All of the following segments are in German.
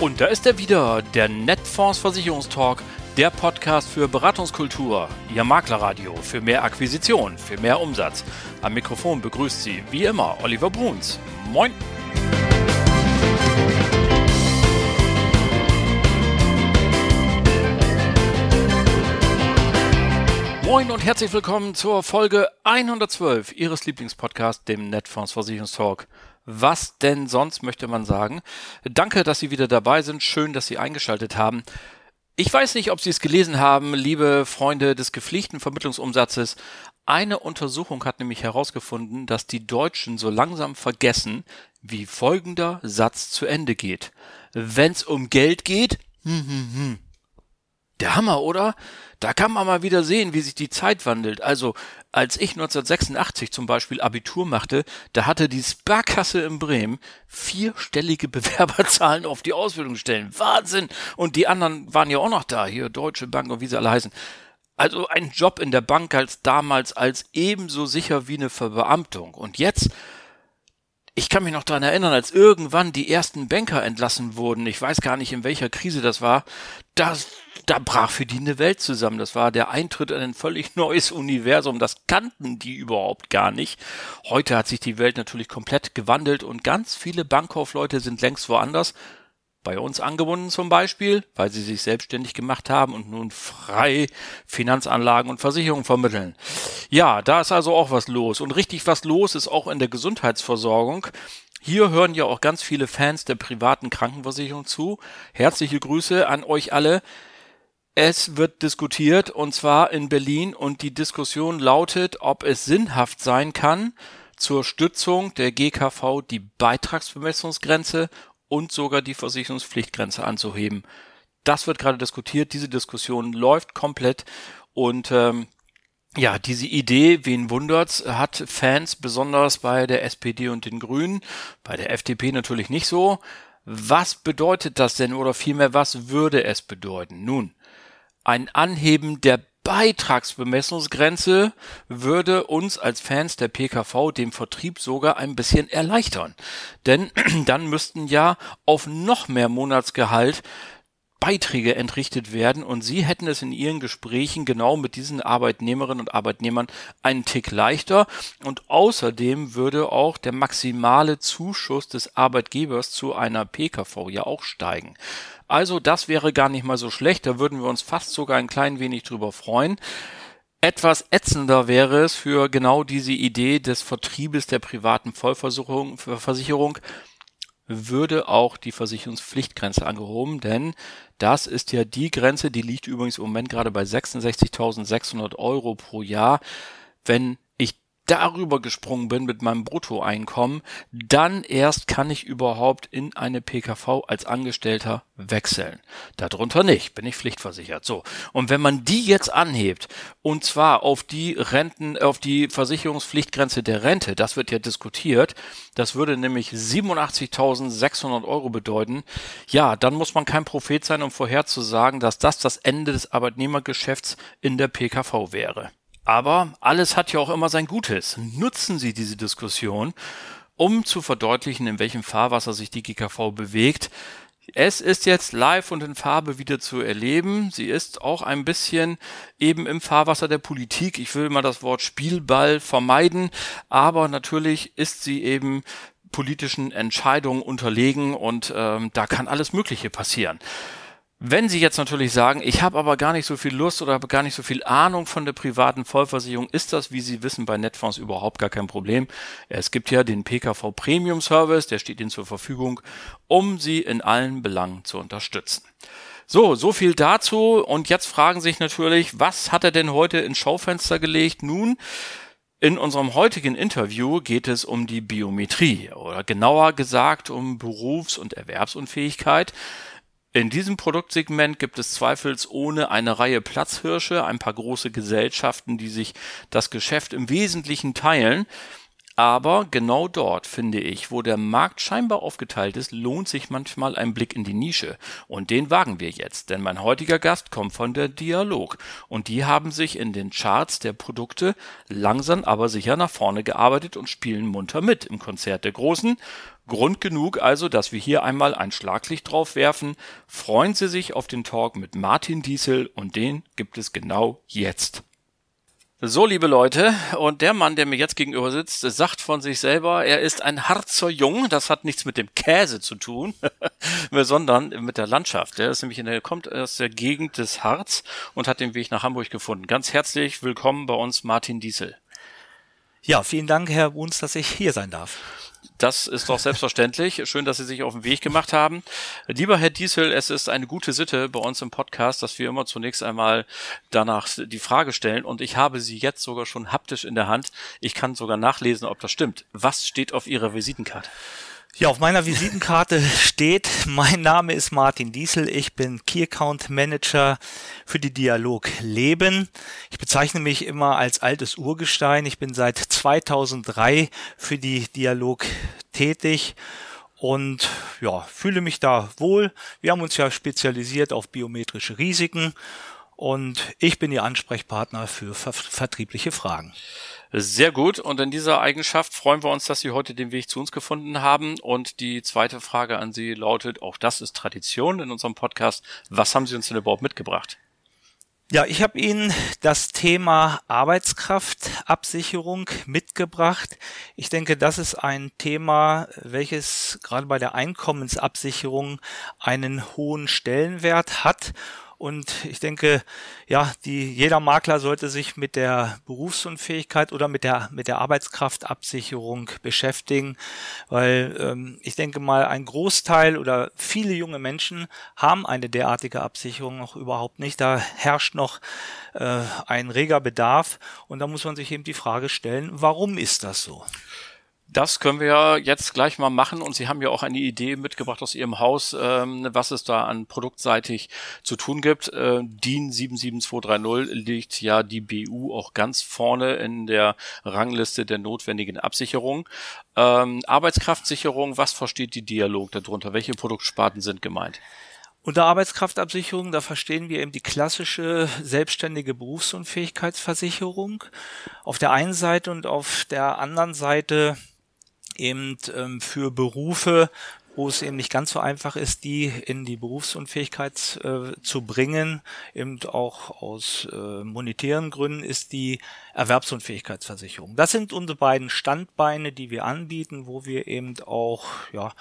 Und da ist er wieder, der Netfonds Versicherungstalk, der Podcast für Beratungskultur, Ihr Maklerradio für mehr Akquisition, für mehr Umsatz. Am Mikrofon begrüßt Sie wie immer Oliver Bruns. Moin! Moin und herzlich willkommen zur Folge 112 Ihres Lieblingspodcasts, dem Netfonds Versicherungstalk. Was denn sonst, möchte man sagen. Danke, dass Sie wieder dabei sind. Schön, dass Sie eingeschaltet haben. Ich weiß nicht, ob Sie es gelesen haben, liebe Freunde des gepflichten Vermittlungsumsatzes. Eine Untersuchung hat nämlich herausgefunden, dass die Deutschen so langsam vergessen, wie folgender Satz zu Ende geht. Wenn's um Geld geht, hm, hm, hm. Der Hammer, oder? Da kann man mal wieder sehen, wie sich die Zeit wandelt. Also, als ich 1986 zum Beispiel Abitur machte, da hatte die Sparkasse in Bremen vierstellige Bewerberzahlen auf die Ausbildungsstellen. Wahnsinn! Und die anderen waren ja auch noch da, hier Deutsche Bank und wie sie alle heißen. Also ein Job in der Bank als damals als ebenso sicher wie eine Verbeamtung. Und jetzt ich kann mich noch daran erinnern, als irgendwann die ersten Banker entlassen wurden, ich weiß gar nicht, in welcher Krise das war, das, da brach für die eine Welt zusammen. Das war der Eintritt in ein völlig neues Universum. Das kannten die überhaupt gar nicht. Heute hat sich die Welt natürlich komplett gewandelt und ganz viele Bankkaufleute sind längst woanders bei uns angebunden zum Beispiel, weil sie sich selbstständig gemacht haben und nun frei Finanzanlagen und Versicherungen vermitteln. Ja, da ist also auch was los. Und richtig was los ist auch in der Gesundheitsversorgung. Hier hören ja auch ganz viele Fans der privaten Krankenversicherung zu. Herzliche Grüße an euch alle. Es wird diskutiert und zwar in Berlin und die Diskussion lautet, ob es sinnhaft sein kann, zur Stützung der GKV die Beitragsbemessungsgrenze und sogar die Versicherungspflichtgrenze anzuheben. Das wird gerade diskutiert, diese Diskussion läuft komplett und ähm, ja, diese Idee, wen wundert's, hat Fans besonders bei der SPD und den Grünen, bei der FDP natürlich nicht so. Was bedeutet das denn oder vielmehr was würde es bedeuten? Nun, ein Anheben der Beitragsbemessungsgrenze würde uns als Fans der PKV den Vertrieb sogar ein bisschen erleichtern. Denn dann müssten ja auf noch mehr Monatsgehalt Beiträge entrichtet werden und Sie hätten es in Ihren Gesprächen genau mit diesen Arbeitnehmerinnen und Arbeitnehmern einen Tick leichter und außerdem würde auch der maximale Zuschuss des Arbeitgebers zu einer PKV ja auch steigen. Also das wäre gar nicht mal so schlecht, da würden wir uns fast sogar ein klein wenig drüber freuen. Etwas ätzender wäre es für genau diese Idee des Vertriebes der privaten Vollversicherung, Versicherung, würde auch die Versicherungspflichtgrenze angehoben, denn das ist ja die Grenze, die liegt übrigens im Moment gerade bei 66.600 Euro pro Jahr. Wenn darüber gesprungen bin mit meinem Bruttoeinkommen, dann erst kann ich überhaupt in eine PKV als Angestellter wechseln. Darunter nicht, bin ich pflichtversichert. So. Und wenn man die jetzt anhebt, und zwar auf die Renten, auf die Versicherungspflichtgrenze der Rente, das wird ja diskutiert, das würde nämlich 87.600 Euro bedeuten, ja, dann muss man kein Prophet sein, um vorherzusagen, dass das das Ende des Arbeitnehmergeschäfts in der PKV wäre. Aber alles hat ja auch immer sein Gutes. Nutzen Sie diese Diskussion, um zu verdeutlichen, in welchem Fahrwasser sich die GKV bewegt. Es ist jetzt live und in Farbe wieder zu erleben. Sie ist auch ein bisschen eben im Fahrwasser der Politik. Ich will mal das Wort Spielball vermeiden, aber natürlich ist sie eben politischen Entscheidungen unterlegen und ähm, da kann alles Mögliche passieren. Wenn Sie jetzt natürlich sagen, ich habe aber gar nicht so viel Lust oder habe gar nicht so viel Ahnung von der privaten Vollversicherung, ist das, wie Sie wissen, bei Netfonds überhaupt gar kein Problem. Es gibt ja den PKV Premium Service, der steht Ihnen zur Verfügung, um Sie in allen Belangen zu unterstützen. So, so viel dazu. Und jetzt fragen sich natürlich, was hat er denn heute ins Schaufenster gelegt? Nun, in unserem heutigen Interview geht es um die Biometrie oder genauer gesagt um Berufs- und Erwerbsunfähigkeit. In diesem Produktsegment gibt es zweifelsohne eine Reihe Platzhirsche, ein paar große Gesellschaften, die sich das Geschäft im Wesentlichen teilen. Aber genau dort, finde ich, wo der Markt scheinbar aufgeteilt ist, lohnt sich manchmal ein Blick in die Nische. Und den wagen wir jetzt, denn mein heutiger Gast kommt von der Dialog. Und die haben sich in den Charts der Produkte langsam aber sicher nach vorne gearbeitet und spielen munter mit im Konzert der Großen. Grund genug also, dass wir hier einmal ein Schlaglicht drauf werfen. Freuen Sie sich auf den Talk mit Martin Diesel und den gibt es genau jetzt. So, liebe Leute, und der Mann, der mir jetzt gegenüber sitzt, sagt von sich selber, er ist ein Harzer Jung. Das hat nichts mit dem Käse zu tun, sondern mit der Landschaft. Er ist nämlich in der, kommt aus der Gegend des Harz und hat den Weg nach Hamburg gefunden. Ganz herzlich willkommen bei uns, Martin Diesel. Ja, vielen Dank, Herr Bruns, dass ich hier sein darf. Das ist doch selbstverständlich. Schön, dass Sie sich auf den Weg gemacht haben. Lieber Herr Diesel, es ist eine gute Sitte bei uns im Podcast, dass wir immer zunächst einmal danach die Frage stellen und ich habe sie jetzt sogar schon haptisch in der Hand. Ich kann sogar nachlesen, ob das stimmt. Was steht auf Ihrer Visitenkarte? Ja, auf meiner Visitenkarte steht, mein Name ist Martin Diesel, ich bin Key Account Manager für die Dialog Leben. Ich bezeichne mich immer als altes Urgestein. Ich bin seit 2003 für die Dialog tätig und ja, fühle mich da wohl. Wir haben uns ja spezialisiert auf biometrische Risiken und ich bin Ihr Ansprechpartner für ver vertriebliche Fragen. Sehr gut. Und in dieser Eigenschaft freuen wir uns, dass Sie heute den Weg zu uns gefunden haben. Und die zweite Frage an Sie lautet, auch das ist Tradition in unserem Podcast. Was haben Sie uns denn überhaupt mitgebracht? Ja, ich habe Ihnen das Thema Arbeitskraftabsicherung mitgebracht. Ich denke, das ist ein Thema, welches gerade bei der Einkommensabsicherung einen hohen Stellenwert hat und ich denke, ja, die, jeder Makler sollte sich mit der Berufsunfähigkeit oder mit der, mit der Arbeitskraftabsicherung beschäftigen, weil ähm, ich denke mal, ein Großteil oder viele junge Menschen haben eine derartige Absicherung noch überhaupt nicht. Da herrscht noch äh, ein reger Bedarf und da muss man sich eben die Frage stellen, warum ist das so? Das können wir ja jetzt gleich mal machen und Sie haben ja auch eine Idee mitgebracht aus Ihrem Haus, ähm, was es da an produktseitig zu tun gibt. Äh, DIN 77230 liegt ja die BU auch ganz vorne in der Rangliste der notwendigen Absicherung. Ähm, Arbeitskraftsicherung, was versteht die Dialog darunter? Welche Produktsparten sind gemeint? Unter Arbeitskraftabsicherung, da verstehen wir eben die klassische selbstständige Berufsunfähigkeitsversicherung auf der einen Seite und auf der anderen Seite eben ähm, für Berufe, wo es eben nicht ganz so einfach ist, die in die Berufsunfähigkeit äh, zu bringen, eben auch aus äh, monetären Gründen, ist die Erwerbsunfähigkeitsversicherung. Das sind unsere beiden Standbeine, die wir anbieten, wo wir eben auch ja,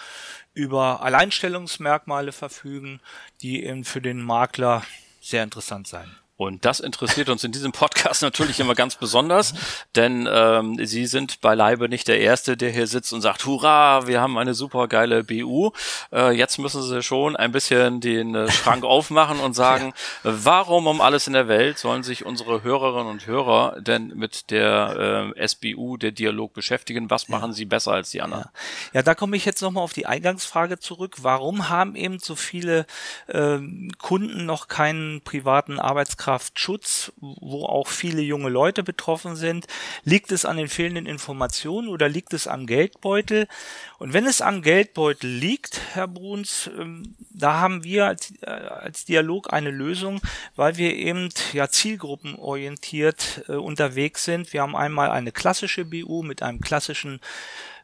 über Alleinstellungsmerkmale verfügen, die eben für den Makler sehr interessant sein. Und das interessiert uns in diesem Podcast natürlich immer ganz besonders, denn ähm, Sie sind beileibe nicht der Erste, der hier sitzt und sagt, hurra, wir haben eine super geile BU. Äh, jetzt müssen Sie schon ein bisschen den äh, Schrank aufmachen und sagen, ja. warum um alles in der Welt sollen sich unsere Hörerinnen und Hörer denn mit der äh, SBU, der Dialog beschäftigen? Was machen ja. Sie besser als die anderen? Ja, ja da komme ich jetzt nochmal auf die Eingangsfrage zurück. Warum haben eben so viele äh, Kunden noch keinen privaten Arbeitskreis Fachkraftschutz, wo auch viele junge Leute betroffen sind. Liegt es an den fehlenden Informationen oder liegt es am Geldbeutel? Und wenn es am Geldbeutel liegt, Herr Bruns, ähm, da haben wir als, äh, als Dialog eine Lösung, weil wir eben ja zielgruppenorientiert äh, unterwegs sind. Wir haben einmal eine klassische BU mit einem klassischen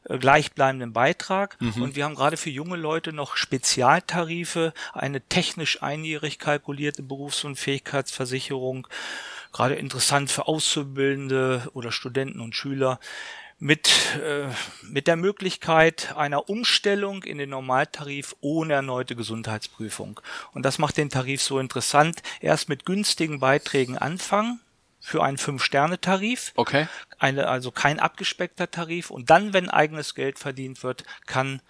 gleichbleibenden Beitrag. Mhm. Und wir haben gerade für junge Leute noch Spezialtarife, eine technisch einjährig kalkulierte Berufsunfähigkeitsversicherung, gerade interessant für Auszubildende oder Studenten und Schüler mit, äh, mit der Möglichkeit einer Umstellung in den Normaltarif ohne erneute Gesundheitsprüfung. Und das macht den Tarif so interessant. Erst mit günstigen Beiträgen anfangen, für einen Fünf-Sterne-Tarif. Okay. Eine, also kein abgespeckter Tarif. Und dann, wenn eigenes Geld verdient wird, kann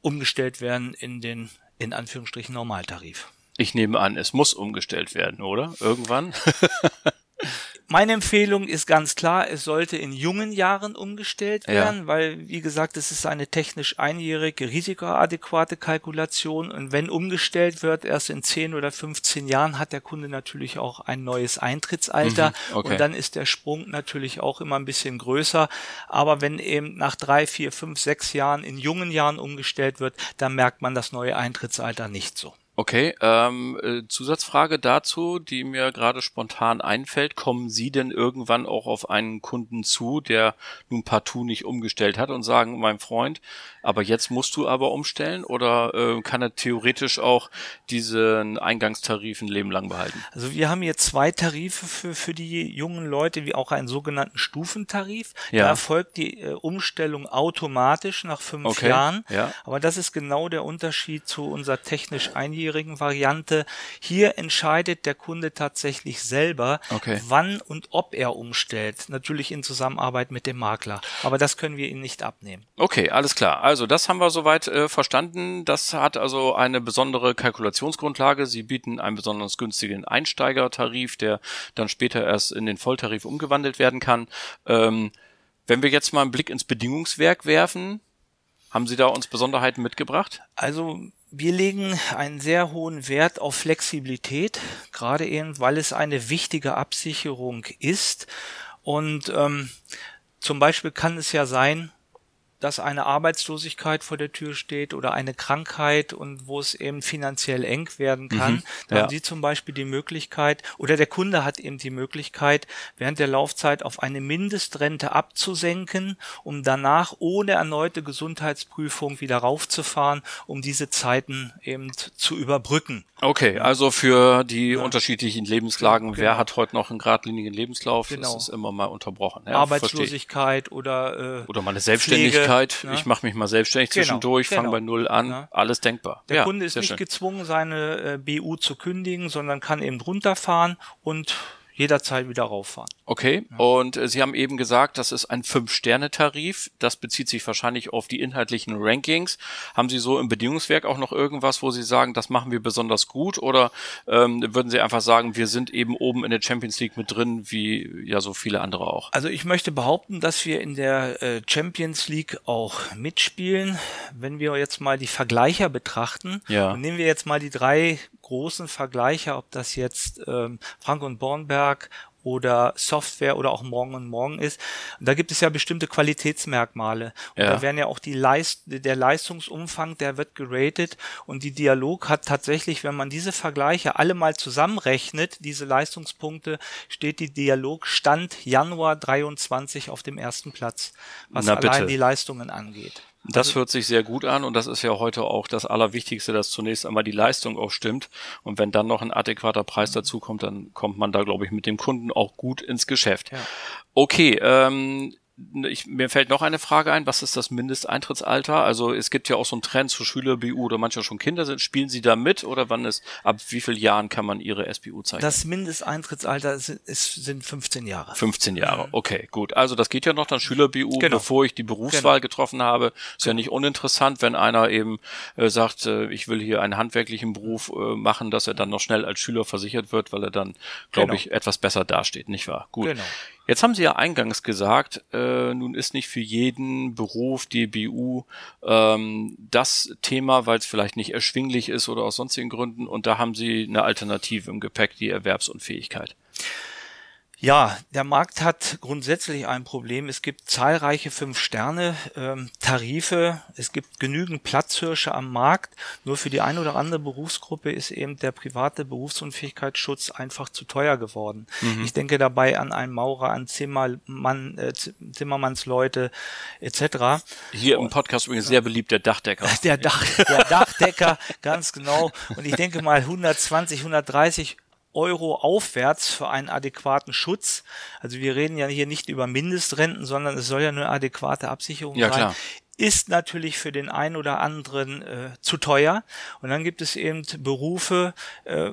umgestellt werden in den, in Anführungsstrichen, Normaltarif. Ich nehme an, es muss umgestellt werden, oder? Irgendwann? Meine Empfehlung ist ganz klar, es sollte in jungen Jahren umgestellt werden, ja. weil, wie gesagt, es ist eine technisch einjährige, risikoadäquate Kalkulation und wenn umgestellt wird, erst in 10 oder 15 Jahren hat der Kunde natürlich auch ein neues Eintrittsalter mhm, okay. und dann ist der Sprung natürlich auch immer ein bisschen größer. Aber wenn eben nach drei, vier, fünf, sechs Jahren in jungen Jahren umgestellt wird, dann merkt man das neue Eintrittsalter nicht so. Okay, ähm, äh, Zusatzfrage dazu, die mir gerade spontan einfällt. Kommen Sie denn irgendwann auch auf einen Kunden zu, der nun partout nicht umgestellt hat und sagen, mein Freund, aber jetzt musst du aber umstellen oder äh, kann er theoretisch auch diesen Eingangstarif ein Leben lang behalten? Also wir haben hier zwei Tarife für, für die jungen Leute, wie auch einen sogenannten Stufentarif. Ja. Da erfolgt die äh, Umstellung automatisch nach fünf okay. Jahren. Ja. Aber das ist genau der Unterschied zu unserer technisch einjährigen langjährigen Variante. Hier entscheidet der Kunde tatsächlich selber, okay. wann und ob er umstellt. Natürlich in Zusammenarbeit mit dem Makler. Aber das können wir Ihnen nicht abnehmen. Okay, alles klar. Also das haben wir soweit äh, verstanden. Das hat also eine besondere Kalkulationsgrundlage. Sie bieten einen besonders günstigen Einsteigertarif, der dann später erst in den Volltarif umgewandelt werden kann. Ähm, wenn wir jetzt mal einen Blick ins Bedingungswerk werfen, haben Sie da uns Besonderheiten mitgebracht? Also wir legen einen sehr hohen Wert auf Flexibilität, gerade eben, weil es eine wichtige Absicherung ist. Und ähm, zum Beispiel kann es ja sein, dass eine Arbeitslosigkeit vor der Tür steht oder eine Krankheit und wo es eben finanziell eng werden kann, mhm, dann ja. haben Sie zum Beispiel die Möglichkeit oder der Kunde hat eben die Möglichkeit, während der Laufzeit auf eine Mindestrente abzusenken, um danach ohne erneute Gesundheitsprüfung wieder raufzufahren, um diese Zeiten eben zu überbrücken. Okay, also für die ja. unterschiedlichen Lebenslagen, genau. wer hat heute noch einen geradlinigen Lebenslauf, genau. ist immer mal unterbrochen. Ja, Arbeitslosigkeit oder äh, oder meine Selbstständigkeit. Möglichkeit, ne? ich mache mich mal selbstständig genau, zwischendurch, genau. fange bei Null an, ja. alles denkbar. Der ja, Kunde ist nicht schön. gezwungen, seine äh, BU zu kündigen, sondern kann eben runterfahren und jederzeit wieder rauffahren. Okay, ja. und äh, Sie haben eben gesagt, das ist ein Fünf-Sterne-Tarif. Das bezieht sich wahrscheinlich auf die inhaltlichen Rankings. Haben Sie so im Bedingungswerk auch noch irgendwas, wo Sie sagen, das machen wir besonders gut? Oder ähm, würden Sie einfach sagen, wir sind eben oben in der Champions League mit drin, wie ja so viele andere auch? Also ich möchte behaupten, dass wir in der äh, Champions League auch mitspielen. Wenn wir jetzt mal die Vergleicher betrachten, ja. nehmen wir jetzt mal die drei großen Vergleiche, ob das jetzt ähm, Frank und Bornberg oder Software oder auch Morgen und Morgen ist. Und da gibt es ja bestimmte Qualitätsmerkmale. Und ja. da werden ja auch die Leist der Leistungsumfang, der wird geratet und die Dialog hat tatsächlich, wenn man diese Vergleiche alle mal zusammenrechnet, diese Leistungspunkte, steht die Dialog Stand Januar 23 auf dem ersten Platz, was Na, allein die Leistungen angeht. Das also, hört sich sehr gut an und das ist ja heute auch das Allerwichtigste, dass zunächst einmal die Leistung auch stimmt. Und wenn dann noch ein adäquater Preis mhm. dazu kommt, dann kommt man da, glaube ich, mit dem Kunden auch gut ins Geschäft. Ja. Okay, ähm, ich, mir fällt noch eine Frage ein, was ist das Mindesteintrittsalter? Also es gibt ja auch so einen Trend zu Schüler-BU oder manchmal schon Kinder sind. Spielen Sie da mit oder wann ist, ab wie vielen Jahren kann man Ihre SBU zeigen? Das Mindesteintrittsalter sind, ist, sind 15 Jahre. 15 Jahre, mhm. okay, gut. Also das geht ja noch dann Schüler-BU, genau. bevor ich die Berufswahl genau. getroffen habe. Ist ja nicht uninteressant, wenn einer eben äh, sagt, äh, ich will hier einen handwerklichen Beruf äh, machen, dass er dann noch schnell als Schüler versichert wird, weil er dann, glaube genau. ich, etwas besser dasteht, nicht wahr? Gut. Genau. Jetzt haben Sie ja eingangs gesagt, äh, nun ist nicht für jeden Beruf die BU ähm, das Thema, weil es vielleicht nicht erschwinglich ist oder aus sonstigen Gründen. Und da haben Sie eine Alternative im Gepäck, die Erwerbsunfähigkeit. Ja, der Markt hat grundsätzlich ein Problem. Es gibt zahlreiche Fünf-Sterne-Tarife. es gibt genügend Platzhirsche am Markt. Nur für die eine oder andere Berufsgruppe ist eben der private Berufsunfähigkeitsschutz einfach zu teuer geworden. Mhm. Ich denke dabei an einen Maurer, an Zimmermann, äh, Zimmermannsleute etc. Hier im Podcast übrigens sehr beliebt der Dachdecker. Der, Dach, der Dachdecker, ganz genau. Und ich denke mal 120, 130 Euro aufwärts für einen adäquaten Schutz. Also wir reden ja hier nicht über Mindestrenten, sondern es soll ja eine adäquate Absicherung ja, sein. Klar. Ist natürlich für den einen oder anderen äh, zu teuer. Und dann gibt es eben Berufe, äh,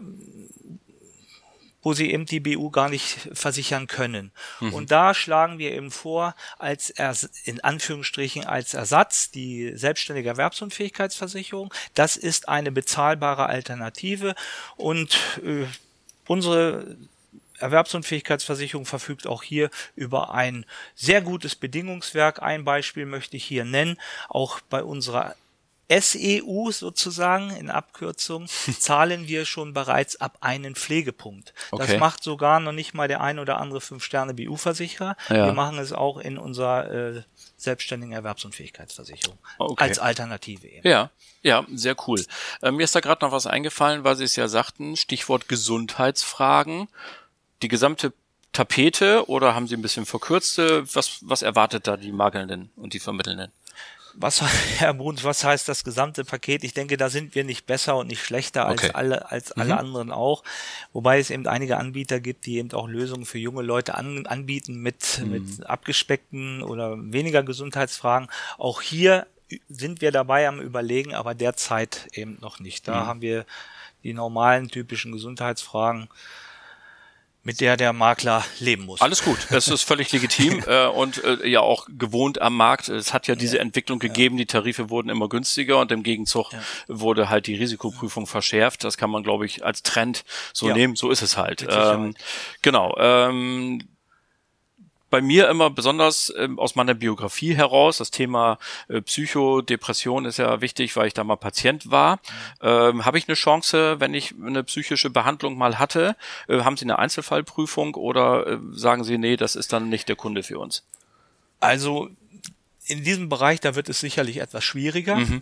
wo sie eben die BU gar nicht versichern können. Mhm. Und da schlagen wir eben vor, als Ers in Anführungsstrichen als Ersatz die selbstständige Erwerbsunfähigkeitsversicherung. Das ist eine bezahlbare Alternative und äh, Unsere Erwerbsunfähigkeitsversicherung verfügt auch hier über ein sehr gutes Bedingungswerk. Ein Beispiel möchte ich hier nennen. Auch bei unserer SEU sozusagen in Abkürzung zahlen wir schon bereits ab einen Pflegepunkt. Okay. Das macht sogar noch nicht mal der ein oder andere Fünf-Sterne-BU-Versicherer. Ja. Wir machen es auch in unserer äh, selbstständigen Erwerbsunfähigkeitsversicherung okay. als Alternative eben. Ja, ja, sehr cool. Äh, mir ist da gerade noch was eingefallen, weil Sie es ja sagten, Stichwort Gesundheitsfragen. Die gesamte Tapete oder haben Sie ein bisschen verkürzte? Was, was erwartet da die Makelnden und die Vermittelnden? Was, Herr Bruns, was heißt das gesamte Paket? Ich denke, da sind wir nicht besser und nicht schlechter als okay. alle, als alle mhm. anderen auch. Wobei es eben einige Anbieter gibt, die eben auch Lösungen für junge Leute an, anbieten mit, mhm. mit abgespeckten oder weniger Gesundheitsfragen. Auch hier sind wir dabei am Überlegen, aber derzeit eben noch nicht. Da mhm. haben wir die normalen typischen Gesundheitsfragen mit der der Makler leben muss. Alles gut, das ist völlig legitim äh, und äh, ja auch gewohnt am Markt. Es hat ja diese ja. Entwicklung gegeben, die Tarife wurden immer günstiger und im Gegenzug ja. wurde halt die Risikoprüfung verschärft. Das kann man, glaube ich, als Trend so ja. nehmen. So ist es halt. Ähm, genau. Ähm, bei mir immer besonders ähm, aus meiner Biografie heraus. Das Thema äh, Psychodepression ist ja wichtig, weil ich da mal Patient war. Ähm, Habe ich eine Chance, wenn ich eine psychische Behandlung mal hatte? Äh, haben Sie eine Einzelfallprüfung oder äh, sagen Sie, nee, das ist dann nicht der Kunde für uns? Also in diesem Bereich, da wird es sicherlich etwas schwieriger. Mhm.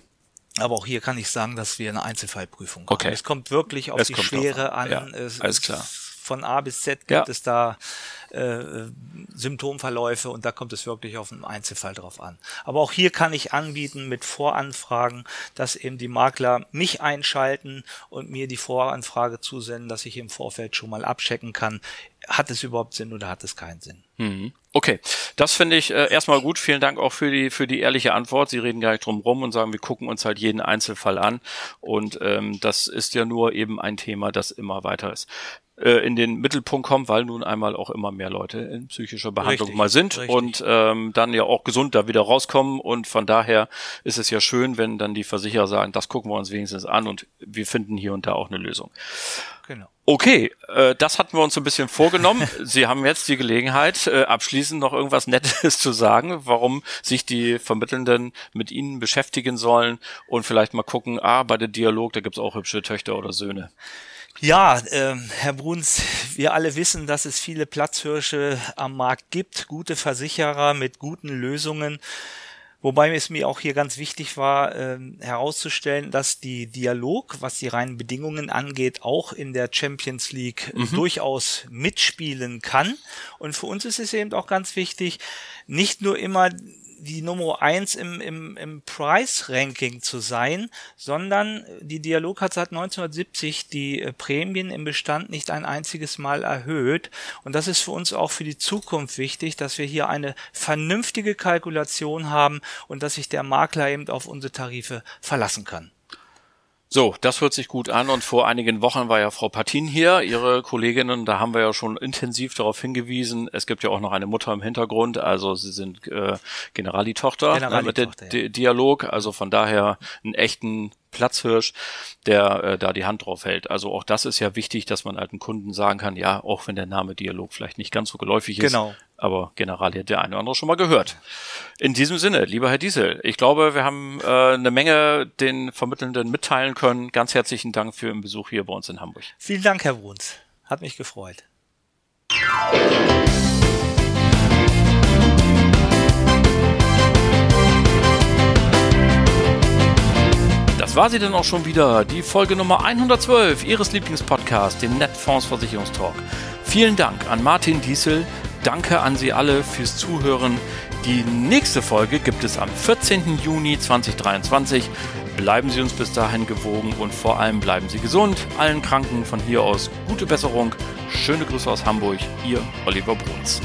Aber auch hier kann ich sagen, dass wir eine Einzelfallprüfung haben. Okay. Es kommt wirklich auf es die Schwere an. Ja, alles klar. Von A bis Z gibt ja. es da äh, Symptomverläufe und da kommt es wirklich auf einen Einzelfall drauf an. Aber auch hier kann ich anbieten mit Voranfragen, dass eben die Makler mich einschalten und mir die Voranfrage zusenden, dass ich im Vorfeld schon mal abchecken kann, hat es überhaupt Sinn oder hat es keinen Sinn. Mhm. Okay, das finde ich äh, erstmal gut. Vielen Dank auch für die für die ehrliche Antwort. Sie reden gar nicht drum rum und sagen, wir gucken uns halt jeden Einzelfall an. Und ähm, das ist ja nur eben ein Thema, das immer weiter ist äh, in den Mittelpunkt kommt, weil nun einmal auch immer mehr Leute in psychischer Behandlung richtig, mal sind richtig. und ähm, dann ja auch gesund da wieder rauskommen. Und von daher ist es ja schön, wenn dann die Versicherer sagen, das gucken wir uns wenigstens an und wir finden hier und da auch eine Lösung. Genau. Okay, äh, das hatten wir uns so ein bisschen vorgenommen. Sie haben jetzt die Gelegenheit, äh, abschließend noch irgendwas Nettes zu sagen, warum sich die Vermittelnden mit Ihnen beschäftigen sollen und vielleicht mal gucken, ah, bei der Dialog, da gibt's auch hübsche Töchter oder Söhne. Ja, äh, Herr Bruns, wir alle wissen, dass es viele Platzhirsche am Markt gibt, gute Versicherer mit guten Lösungen. Wobei es mir auch hier ganz wichtig war, äh, herauszustellen, dass die Dialog, was die reinen Bedingungen angeht, auch in der Champions League mhm. durchaus mitspielen kann. Und für uns ist es eben auch ganz wichtig, nicht nur immer die Nummer eins im, im, im Price-Ranking zu sein, sondern die Dialog hat seit 1970 die äh, Prämien im Bestand nicht ein einziges Mal erhöht. Und das ist für uns auch für die Zukunft wichtig, dass wir hier eine vernünftige Kalkulation haben und dass sich der Makler eben auf unsere Tarife verlassen kann. So, das hört sich gut an und vor einigen Wochen war ja Frau Patin hier, ihre Kolleginnen, da haben wir ja schon intensiv darauf hingewiesen. Es gibt ja auch noch eine Mutter im Hintergrund, also sie sind äh, Generalitochter Generali ne, mit dem ja. Dialog, also von daher einen echten Platzhirsch, der äh, da die Hand drauf hält. Also auch das ist ja wichtig, dass man alten Kunden sagen kann, ja, auch wenn der Name Dialog vielleicht nicht ganz so geläufig ist, genau. aber General hat der eine oder andere schon mal gehört. In diesem Sinne, lieber Herr Diesel, ich glaube, wir haben äh, eine Menge den Vermittelnden mitteilen können. Ganz herzlichen Dank für den Besuch hier bei uns in Hamburg. Vielen Dank, Herr Bruns. Hat mich gefreut. War sie dann auch schon wieder, die Folge Nummer 112 Ihres Lieblingspodcasts, dem Netfonds Versicherungstalk. Vielen Dank an Martin Diesel, danke an Sie alle fürs Zuhören. Die nächste Folge gibt es am 14. Juni 2023. Bleiben Sie uns bis dahin gewogen und vor allem bleiben Sie gesund. Allen Kranken von hier aus gute Besserung. Schöne Grüße aus Hamburg, Ihr Oliver Bruns.